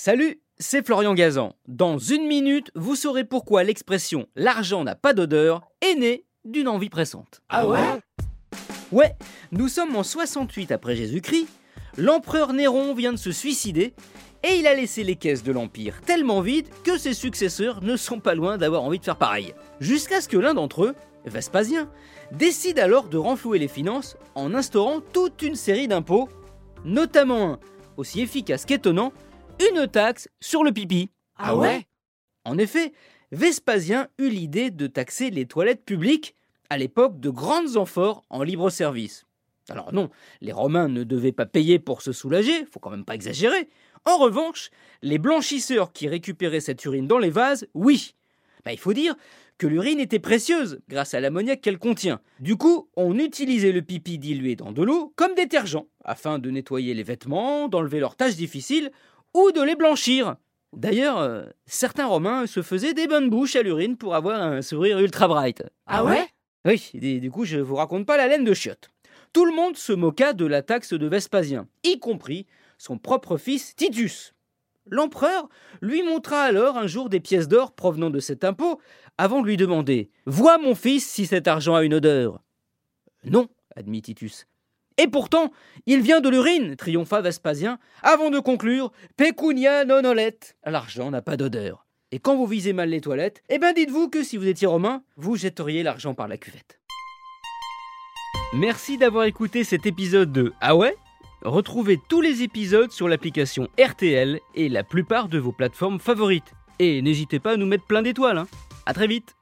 Salut, c'est Florian Gazan. Dans une minute, vous saurez pourquoi l'expression l'argent n'a pas d'odeur est née d'une envie pressante. Ah ouais? Ouais, nous sommes en 68 après Jésus-Christ, l'empereur Néron vient de se suicider et il a laissé les caisses de l'Empire tellement vides que ses successeurs ne sont pas loin d'avoir envie de faire pareil. Jusqu'à ce que l'un d'entre eux, Vespasien, décide alors de renflouer les finances en instaurant toute une série d'impôts, notamment un, aussi efficace qu'étonnant, une taxe sur le pipi. Ah ouais En effet, Vespasien eut l'idée de taxer les toilettes publiques à l'époque de grandes amphores en libre service. Alors non, les Romains ne devaient pas payer pour se soulager, faut quand même pas exagérer. En revanche, les blanchisseurs qui récupéraient cette urine dans les vases, oui. Bah, il faut dire que l'urine était précieuse grâce à l'ammoniac qu'elle contient. Du coup, on utilisait le pipi dilué dans de l'eau comme détergent afin de nettoyer les vêtements, d'enlever leurs tâches difficiles ou de les blanchir. D'ailleurs, euh, certains Romains se faisaient des bonnes bouches à l'urine pour avoir un sourire ultra bright. Ah ouais? Oui, et du coup, je vous raconte pas la laine de chiotte. Tout le monde se moqua de la taxe de Vespasien, y compris son propre fils Titus. L'empereur lui montra alors un jour des pièces d'or provenant de cet impôt, avant de lui demander Vois, mon fils, si cet argent a une odeur. Non, admit Titus. Et pourtant, il vient de l'urine, triompha Vespasien, avant de conclure Pecunia non olet. L'argent n'a pas d'odeur. Et quand vous visez mal les toilettes, eh ben dites-vous que si vous étiez romain, vous jetteriez l'argent par la cuvette. Merci d'avoir écouté cet épisode de Ah ouais? Retrouvez tous les épisodes sur l'application RTL et la plupart de vos plateformes favorites. Et n'hésitez pas à nous mettre plein d'étoiles. Hein. À très vite